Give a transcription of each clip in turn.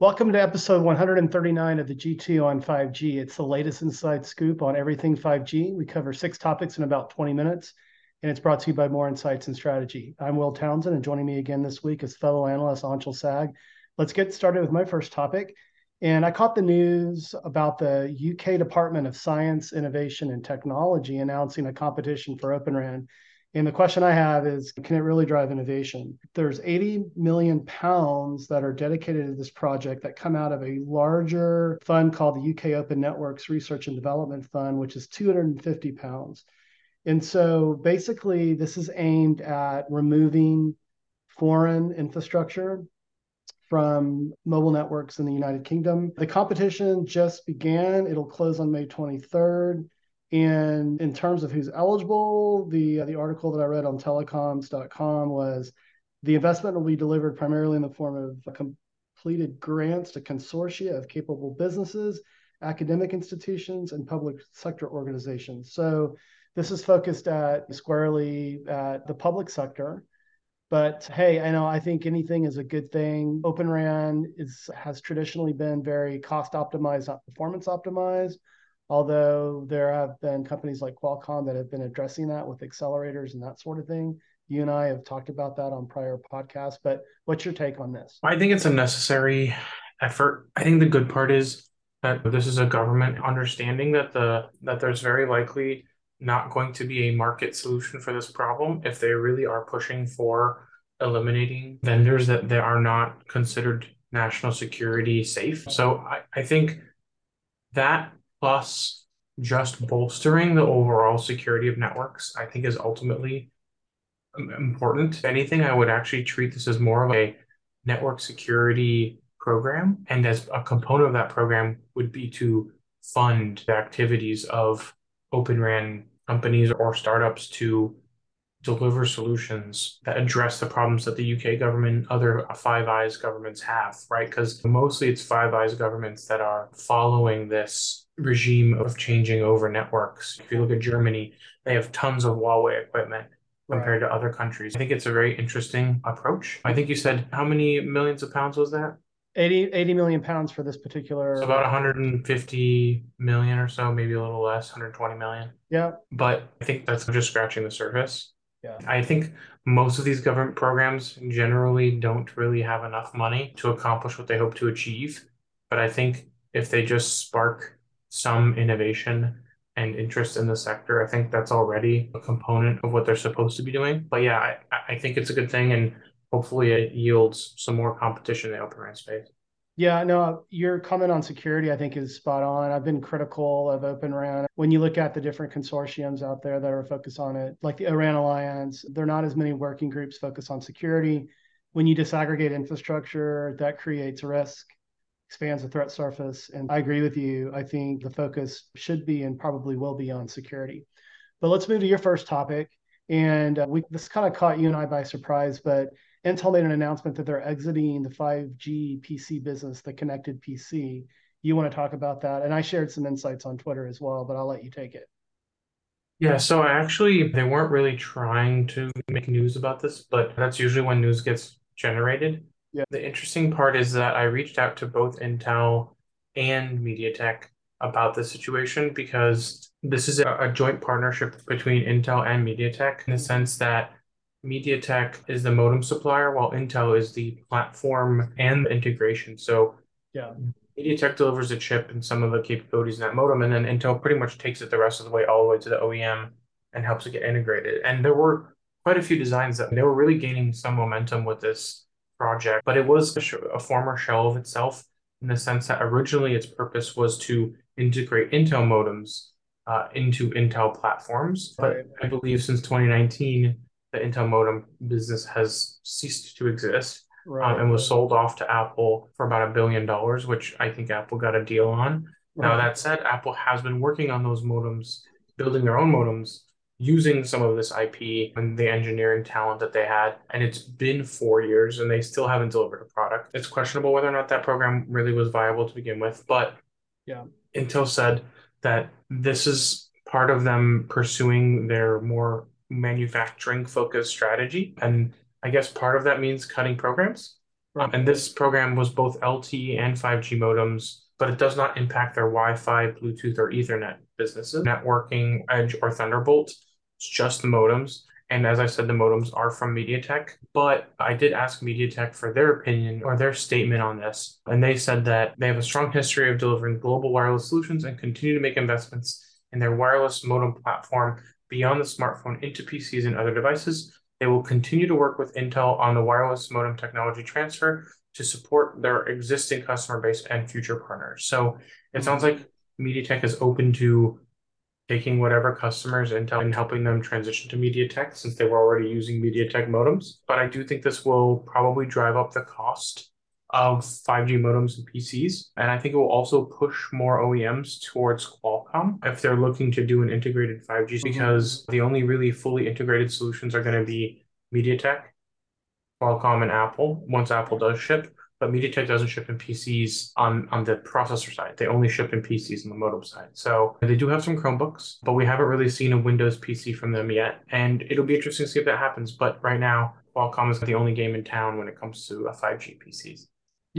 Welcome to episode 139 of the G2 on 5G. It's the latest inside scoop on everything 5G. We cover six topics in about 20 minutes, and it's brought to you by Moor Insights and Strategy. I'm Will Townsend, and joining me again this week is fellow analyst Anshel Sag. Let's get started with my first topic. And I caught the news about the UK Department of Science, Innovation, and Technology announcing a competition for Open RAN and the question I have is can it really drive innovation? There's 80 million pounds that are dedicated to this project that come out of a larger fund called the UK Open Networks Research and Development Fund, which is 250 pounds. And so basically, this is aimed at removing foreign infrastructure from mobile networks in the United Kingdom. The competition just began. It'll close on May 23rd. And in terms of who's eligible, the the article that I read on telecoms.com was the investment will be delivered primarily in the form of completed grants to consortia of capable businesses, academic institutions, and public sector organizations. So this is focused at squarely at the public sector. But hey, I know I think anything is a good thing. Open RAN is has traditionally been very cost optimized, not performance optimized although there have been companies like Qualcomm that have been addressing that with accelerators and that sort of thing. You and I have talked about that on prior podcasts, but what's your take on this? I think it's a necessary effort. I think the good part is that this is a government understanding that the that there's very likely not going to be a market solution for this problem if they really are pushing for eliminating vendors that they are not considered national security safe. So I, I think that plus just bolstering the overall security of networks, I think is ultimately important. If anything, I would actually treat this as more of a network security program. And as a component of that program would be to fund the activities of Open RAN companies or startups to deliver solutions that address the problems that the UK government, other Five Eyes governments have, right? Because mostly it's Five Eyes governments that are following this regime of changing over networks. If you look at Germany, they have tons of Huawei equipment compared right. to other countries. I think it's a very interesting approach. I think you said how many millions of pounds was that? 80, 80 million pounds for this particular. So about 150 million or so, maybe a little less, 120 million. Yeah. But I think that's just scratching the surface. Yeah. I think most of these government programs generally don't really have enough money to accomplish what they hope to achieve. But I think if they just spark some innovation and interest in the sector. I think that's already a component of what they're supposed to be doing. But yeah, I, I think it's a good thing and hopefully it yields some more competition in the open space. Yeah, no, your comment on security, I think, is spot on. I've been critical of Open RAN. When you look at the different consortiums out there that are focused on it, like the ORAN Alliance, there are not as many working groups focused on security. When you disaggregate infrastructure, that creates risk expands the threat surface. And I agree with you. I think the focus should be and probably will be on security. But let's move to your first topic. And uh, we, this kind of caught you and I by surprise, but Intel made an announcement that they're exiting the 5G PC business, the connected PC. You want to talk about that? And I shared some insights on Twitter as well, but I'll let you take it. Yeah, so actually, they weren't really trying to make news about this, but that's usually when news gets generated. Yeah. The interesting part is that I reached out to both Intel and MediaTek about this situation because this is a, a joint partnership between Intel and MediaTek in the sense that MediaTek is the modem supplier while Intel is the platform and the integration. So yeah. MediaTek delivers a chip and some of the capabilities in that modem, and then Intel pretty much takes it the rest of the way all the way to the OEM and helps it get integrated. And there were quite a few designs that they were really gaining some momentum with this project, but it was a, sh- a former shell of itself in the sense that originally its purpose was to integrate Intel modems uh, into Intel platforms. But I believe since 2019, the Intel modem business has ceased to exist. Right. Um, and was sold off to Apple for about a billion dollars, which I think Apple got a deal on. Right. Now, that said, Apple has been working on those modems, building their own modems using some of this IP and the engineering talent that they had. And it's been four years and they still haven't delivered a product. It's questionable whether or not that program really was viable to begin with. But yeah, Intel said that this is part of them pursuing their more manufacturing focused strategy. And I guess part of that means cutting programs. Um, and this program was both LTE and 5G modems, but it does not impact their Wi Fi, Bluetooth, or Ethernet businesses, networking, Edge, or Thunderbolt. It's just the modems. And as I said, the modems are from MediaTek, but I did ask MediaTek for their opinion or their statement on this. And they said that they have a strong history of delivering global wireless solutions and continue to make investments in their wireless modem platform beyond the smartphone into PCs and other devices. They will continue to work with Intel on the wireless modem technology transfer to support their existing customer base and future partners. So it sounds like MediaTek is open to taking whatever customers Intel and helping them transition to MediaTek since they were already using MediaTek modems. But I do think this will probably drive up the cost of 5G modems and PCs. And I think it will also push more OEMs towards Qualcomm if they're looking to do an integrated 5G mm-hmm. because the only really fully integrated solutions are going to be MediaTek, Qualcomm, and Apple once Apple does ship but MediaTek doesn't ship in PCs on, on the processor side. They only ship in PCs on the modem side. So they do have some Chromebooks, but we haven't really seen a Windows PC from them yet. And it'll be interesting to see if that happens. But right now, Qualcomm is the only game in town when it comes to a 5G PCs.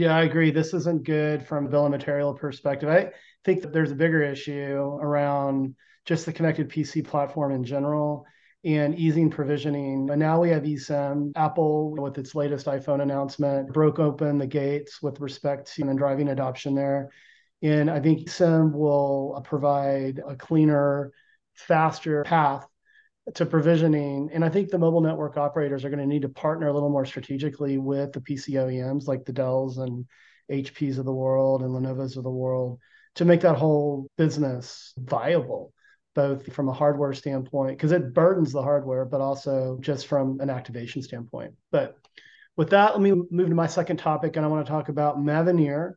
Yeah, I agree. This isn't good from a bill of material perspective. I think that there's a bigger issue around just the connected PC platform in general and easing provisioning. And now we have eSIM. Apple, with its latest iPhone announcement, broke open the gates with respect to and driving adoption there. And I think eSIM will provide a cleaner, faster path to provisioning. And I think the mobile network operators are going to need to partner a little more strategically with the PC OEMs like the Dells and HPs of the world and Lenovo's of the world to make that whole business viable both from a hardware standpoint, because it burdens the hardware, but also just from an activation standpoint. But with that, let me move to my second topic, and I want to talk about Mavenir.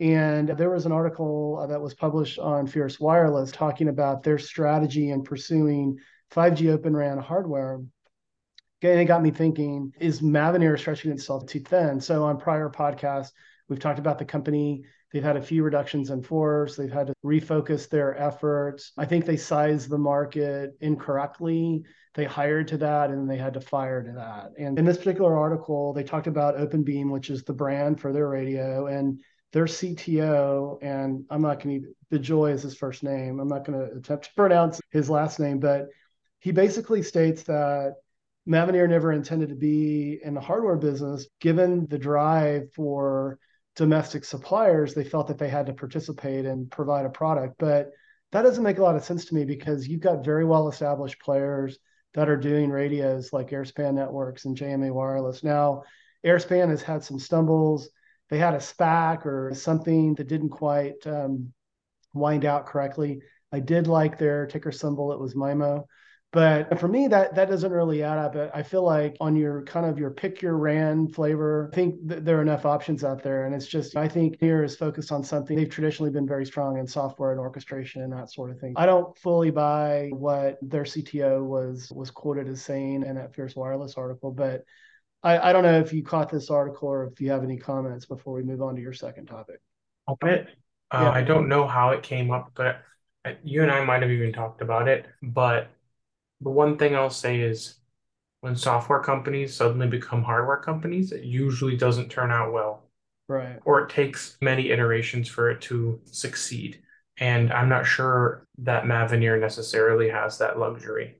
And there was an article uh, that was published on Fierce Wireless talking about their strategy in pursuing 5G Open RAN hardware. And it got me thinking, is Mavenir stretching itself too thin? So on prior podcasts, we've talked about the company They've had a few reductions in force. They've had to refocus their efforts. I think they sized the market incorrectly. They hired to that and they had to fire to that. And in this particular article, they talked about OpenBeam, which is the brand for their radio, and their CTO. And I'm not going to, Bejoy is his first name. I'm not going to attempt to pronounce his last name, but he basically states that Mavenir never intended to be in the hardware business, given the drive for domestic suppliers, they felt that they had to participate and provide a product. But that doesn't make a lot of sense to me because you've got very well established players that are doing radios like Airspan Networks and JMA Wireless. Now, Airspan has had some stumbles. They had a SPAC or something that didn't quite um, wind out correctly. I did like their ticker symbol. It was MIMO. But for me, that that doesn't really add up. I feel like on your kind of your pick your RAN flavor, I think th- there are enough options out there. And it's just, I think here is focused on something they've traditionally been very strong in software and orchestration and that sort of thing. I don't fully buy what their CTO was was quoted as saying in that Fierce Wireless article, but I, I don't know if you caught this article or if you have any comments before we move on to your second topic. Bit. Uh, yeah. I don't know how it came up, but you and I might have even talked about it. But the one thing I'll say is when software companies suddenly become hardware companies, it usually doesn't turn out well. Right. Or it takes many iterations for it to succeed. And I'm not sure that Mavenir necessarily has that luxury.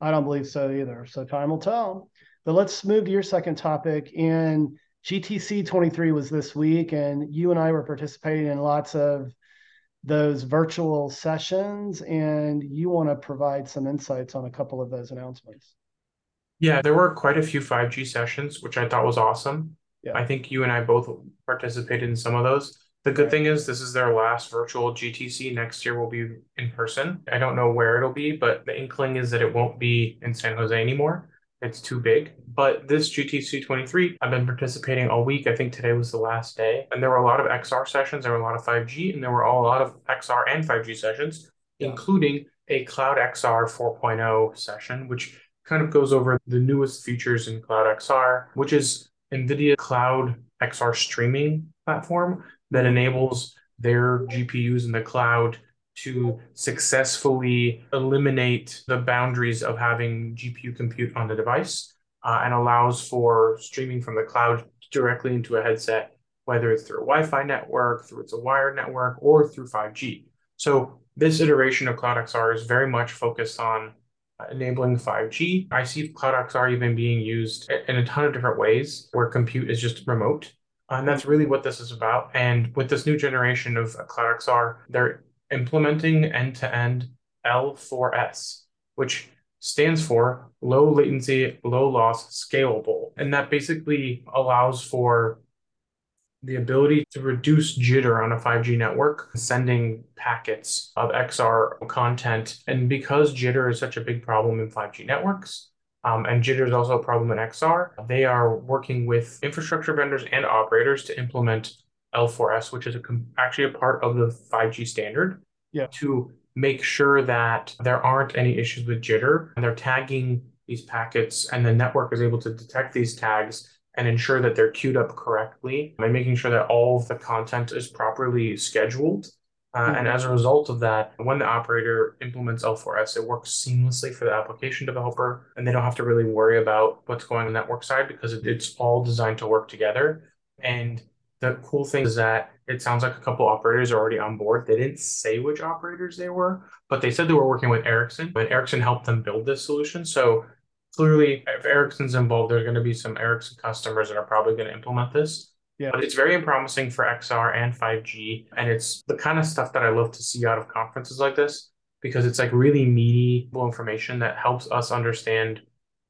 I don't believe so either. So time will tell. But let's move to your second topic. And GTC 23 was this week, and you and I were participating in lots of those virtual sessions and you want to provide some insights on a couple of those announcements. Yeah, there were quite a few 5G sessions, which I thought was awesome. Yeah. I think you and I both participated in some of those. The good thing is this is their last virtual GTC. Next year will be in person. I don't know where it'll be, but the inkling is that it won't be in San Jose anymore. It's too big. But this GTC 23, I've been participating all week. I think today was the last day. And there were a lot of XR sessions, there were a lot of 5G, and there were all, a lot of XR and 5G sessions, yeah. including a Cloud XR 4.0 session, which kind of goes over the newest features in Cloud XR, which is NVIDIA Cloud XR streaming platform that enables their GPUs in the cloud to successfully eliminate the boundaries of having GPU compute on the device uh, and allows for streaming from the cloud directly into a headset, whether it's through a Wi-Fi network, through it's a wired network, or through 5G. So this iteration of CloudXR is very much focused on enabling 5G. I see CloudXR even being used in a ton of different ways where compute is just remote. And that's really what this is about. And with this new generation of CloudXR, they're implementing end-to-end L4S, which stands for low latency, low loss, scalable. And that basically allows for the ability to reduce jitter on a 5G network, sending packets of XR content. And because jitter is such a big problem in 5G networks, um, and jitter is also a problem in XR, they are working with infrastructure vendors and operators to implement L4S, which is a, actually a part of the 5G standard, yeah. to make sure that there aren't any issues with jitter. And they're tagging these packets, and the network is able to detect these tags and ensure that they're queued up correctly by making sure that all of the content is properly scheduled. Uh, mm-hmm. And as a result of that, when the operator implements L4S, it works seamlessly for the application developer, and they don't have to really worry about what's going on the network side because it's all designed to work together. And the cool thing is that it sounds like a couple operators are already on board. They didn't say which operators they were, but they said they were working with Ericsson, and Ericsson helped them build this solution. So clearly, if Ericsson's involved, there's going to be some Ericsson customers that are probably going to implement this. Yeah. But it's very promising for XR and 5G. And it's the kind of stuff that I love to see out of conferences like this because it's like really meaty information that helps us understand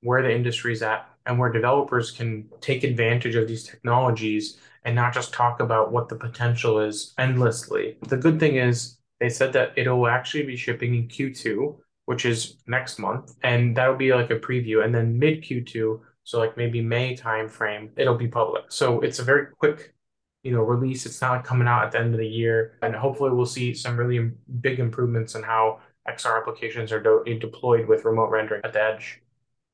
where the industry's at and where developers can take advantage of these technologies and not just talk about what the potential is endlessly. The good thing is they said that it'll actually be shipping in Q2 which is next month, and that'll be like a preview. And then mid Q2, so like maybe May timeframe, it'll be public. So it's a very quick, you know, release. It's not coming out at the end of the year, and hopefully we'll see some really big improvements in how XR applications are de- deployed with remote rendering at the edge.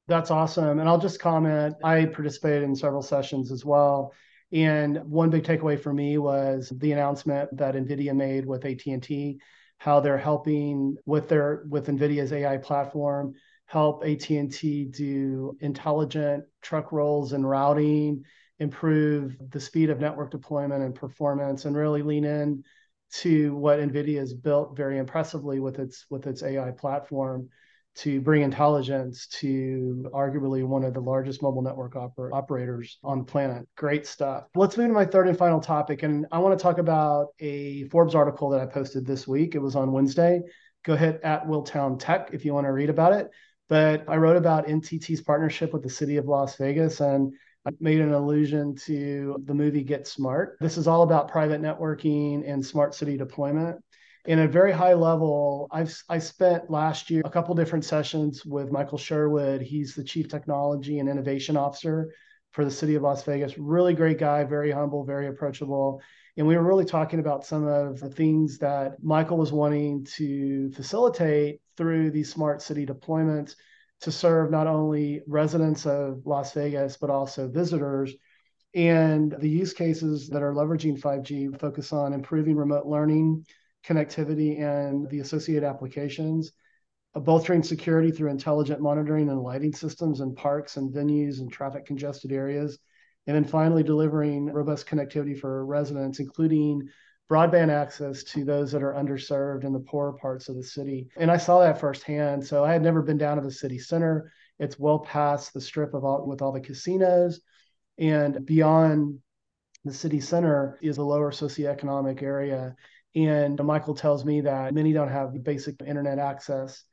That's awesome. And I'll just comment. I participated in several sessions as well. And one big takeaway for me was the announcement that NVIDIA made with AT&T how they're helping with their with NVIDIA's AI platform help AT&T do intelligent truck rolls and routing, improve the speed of network deployment and performance, and really lean in to what NVIDIA has built very impressively with its with its AI platform to bring intelligence to arguably one of the largest mobile network oper- operators on the planet. Great stuff. Let's move to my third and final topic. And I want to talk about a Forbes article that I posted this week. It was on Wednesday. Go ahead at Willtown Tech if you want to read about it. But I wrote about NTT's partnership with the city of Las Vegas and I made an allusion to the movie Get Smart. This is all about private networking and smart city deployment in a very high level, I've I spent last year a couple different sessions with Michael Sherwood. He's the chief technology and innovation officer for the city of Las Vegas. Really great guy, very humble, very approachable. And we were really talking about some of the things that Michael was wanting to facilitate through these smart city deployments to serve not only residents of Las Vegas, but also visitors. And the use cases that are leveraging 5G focus on improving remote learning, connectivity and the associated applications, uh, bolstering security through intelligent monitoring and lighting systems in parks and venues and traffic congested areas. And then finally, delivering robust connectivity for residents, including broadband access to those that are underserved in the poorer parts of the city. And I saw that firsthand. So I had never been down to the city center. It's well past the strip of all with all the casinos. And beyond the city center is a lower socioeconomic area. And Michael tells me that many don't have basic internet access.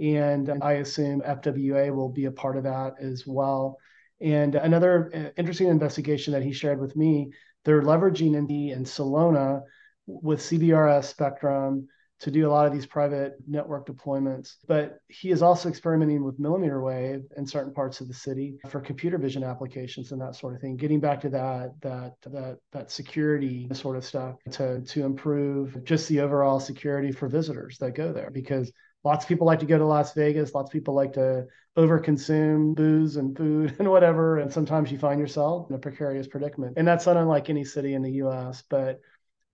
And I assume FWA will be a part of that as well. And another uh, interesting investigation that he shared with me, they're leveraging NTT and Celona with CBRS spectrum to do a lot of these private network deployments. But he is also experimenting with millimeter wave in certain parts of the city for computer vision applications and that sort of thing. Getting back to that that that that security sort of stuff to to improve just the overall security for visitors that go there because lots of people like to go to Las Vegas. Lots of people like to overconsume booze and food and whatever. And sometimes you find yourself in a precarious predicament. And that's not unlike any city in the US. But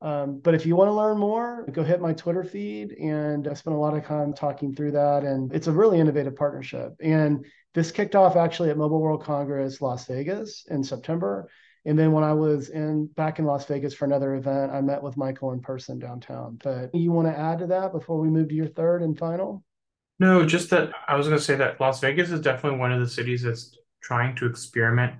um, but if you want to learn more, go hit my Twitter feed. And I spent a lot of time talking through that. And it's a really innovative partnership. And this kicked off actually at Mobile World Congress Las Vegas in September. And then when I was in back in Las Vegas for another event, I met with Michael in person downtown. But you want to add to that before we move to your third and final? No, just that I was going to say that Las Vegas is definitely one of the cities that's trying to experiment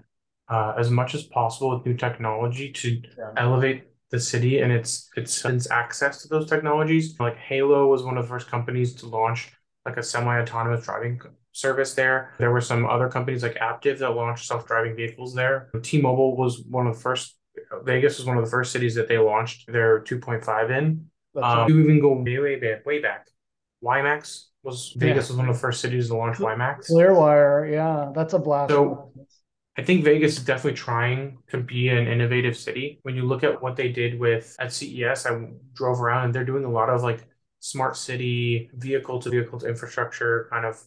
uh, as much as possible with new technology to yeah. elevate the city and its its its access to those technologies. Like Halo was one of the first companies to launch like a semi-autonomous driving service there. There were some other companies like Aptiv that launched self-driving vehicles there. T-Mobile was one of the first. Vegas was one of the first cities that they launched their 2.5 in. Um, you even go way way back, way back. WiMAX was Vegas yeah. was one of the first cities to launch WiMAX. Clearwire, yeah, that's a blast. So I think Vegas is definitely trying to be an innovative city. When you look at what they did with at CES, I drove around and they're doing a lot of like smart city, vehicle to vehicle to infrastructure kind of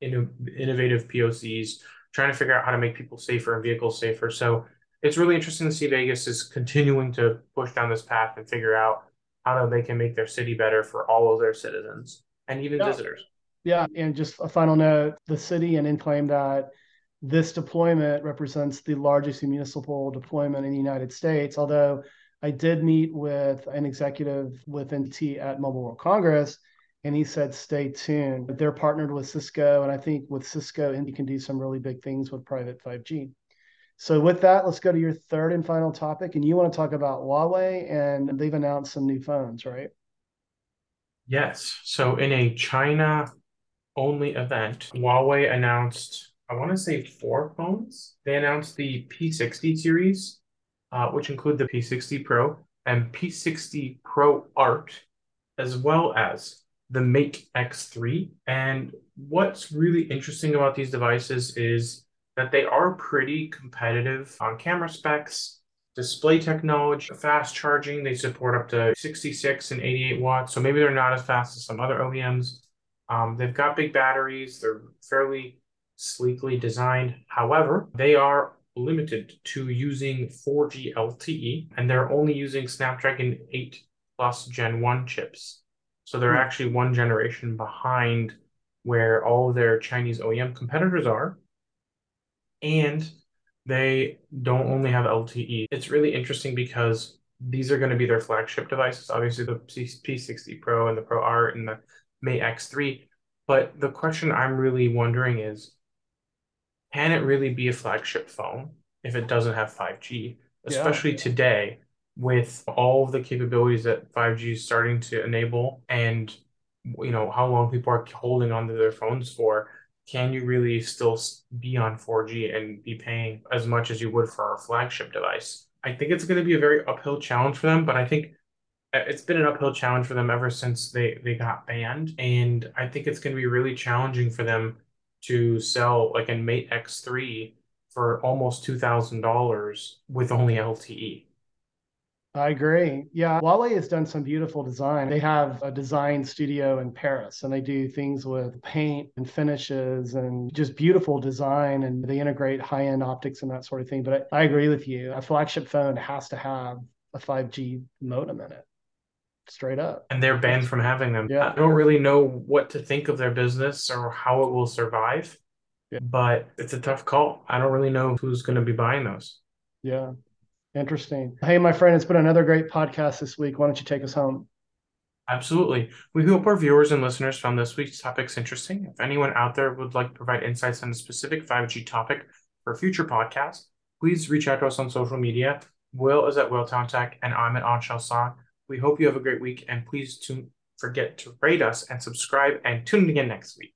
innovative POCs, trying to figure out how to make people safer and vehicles safer. So it's really interesting to see Vegas is continuing to push down this path and figure out how they can make their city better for all of their citizens and even yeah. visitors. Yeah, and just a final note: the city and in claim that this deployment represents the largest municipal deployment in the United States. Although I did meet with an executive with NTT at Mobile World Congress, and he said, "Stay tuned." They're partnered with Cisco, and I think with Cisco, NTT can do some really big things with private 5G. So with that, let's go to your third and final topic, and you want to talk about Huawei, and they've announced some new phones, right? Yes. So in a China only event, Huawei announced I want to say four phones. They announced the P60 series, uh, which include the P60 Pro and P60 Pro Art, as well as the Mate X3. And what's really interesting about these devices is that they are pretty competitive on camera specs, display technology, fast charging. They support up to 66 and 88 watts. So maybe they're not as fast as some other OEMs. Um, they've got big batteries. They're fairly sleekly designed. However, they are limited to using 4G LTE and they're only using Snapdragon 8 plus Gen 1 chips. So they're mm. actually one generation behind where all their Chinese OEM competitors are. And they don't only have LTE. It's really interesting because these are going to be their flagship devices. Obviously, the P60 Pro and the Pro Art and the Mate X3. But the question I'm really wondering is can it really be a flagship phone if it doesn't have 5G, especially yeah. today with all of the capabilities that 5G is starting to enable and you know how long people are holding onto their phones for can you really still be on 4G and be paying as much as you would for a flagship device? I think it's going to be a very uphill challenge for them, but I think uh, it's been an uphill challenge for them ever since they they got banned and I think it's going to be really challenging for them to sell like a Mate X3 for almost $2,000 with only LTE. I agree. Yeah, Huawei has done some beautiful design. They have a design studio in Paris and they do things with paint and finishes and just beautiful design and they integrate high-end optics and that sort of thing. But I, I agree with you. A flagship phone has to have a 5G modem in it straight up. And they're banned from having them. Yeah. I don't really know what to think of their business or how it will survive, yeah. but it's a tough call. I don't really know who's going to be buying those. Yeah. Interesting. Hey, my friend, it's been another great podcast this week. Why don't you take us home? Absolutely. We hope our viewers and listeners found this week's topics interesting. If anyone out there would like to provide insights on a specific 5G topic for a future podcast, please reach out to us on social media. Will is at Willtown Tech, and I'm at Anshel Sag. We hope you have a great week and please to forget to rate us and subscribe and tune in again next week.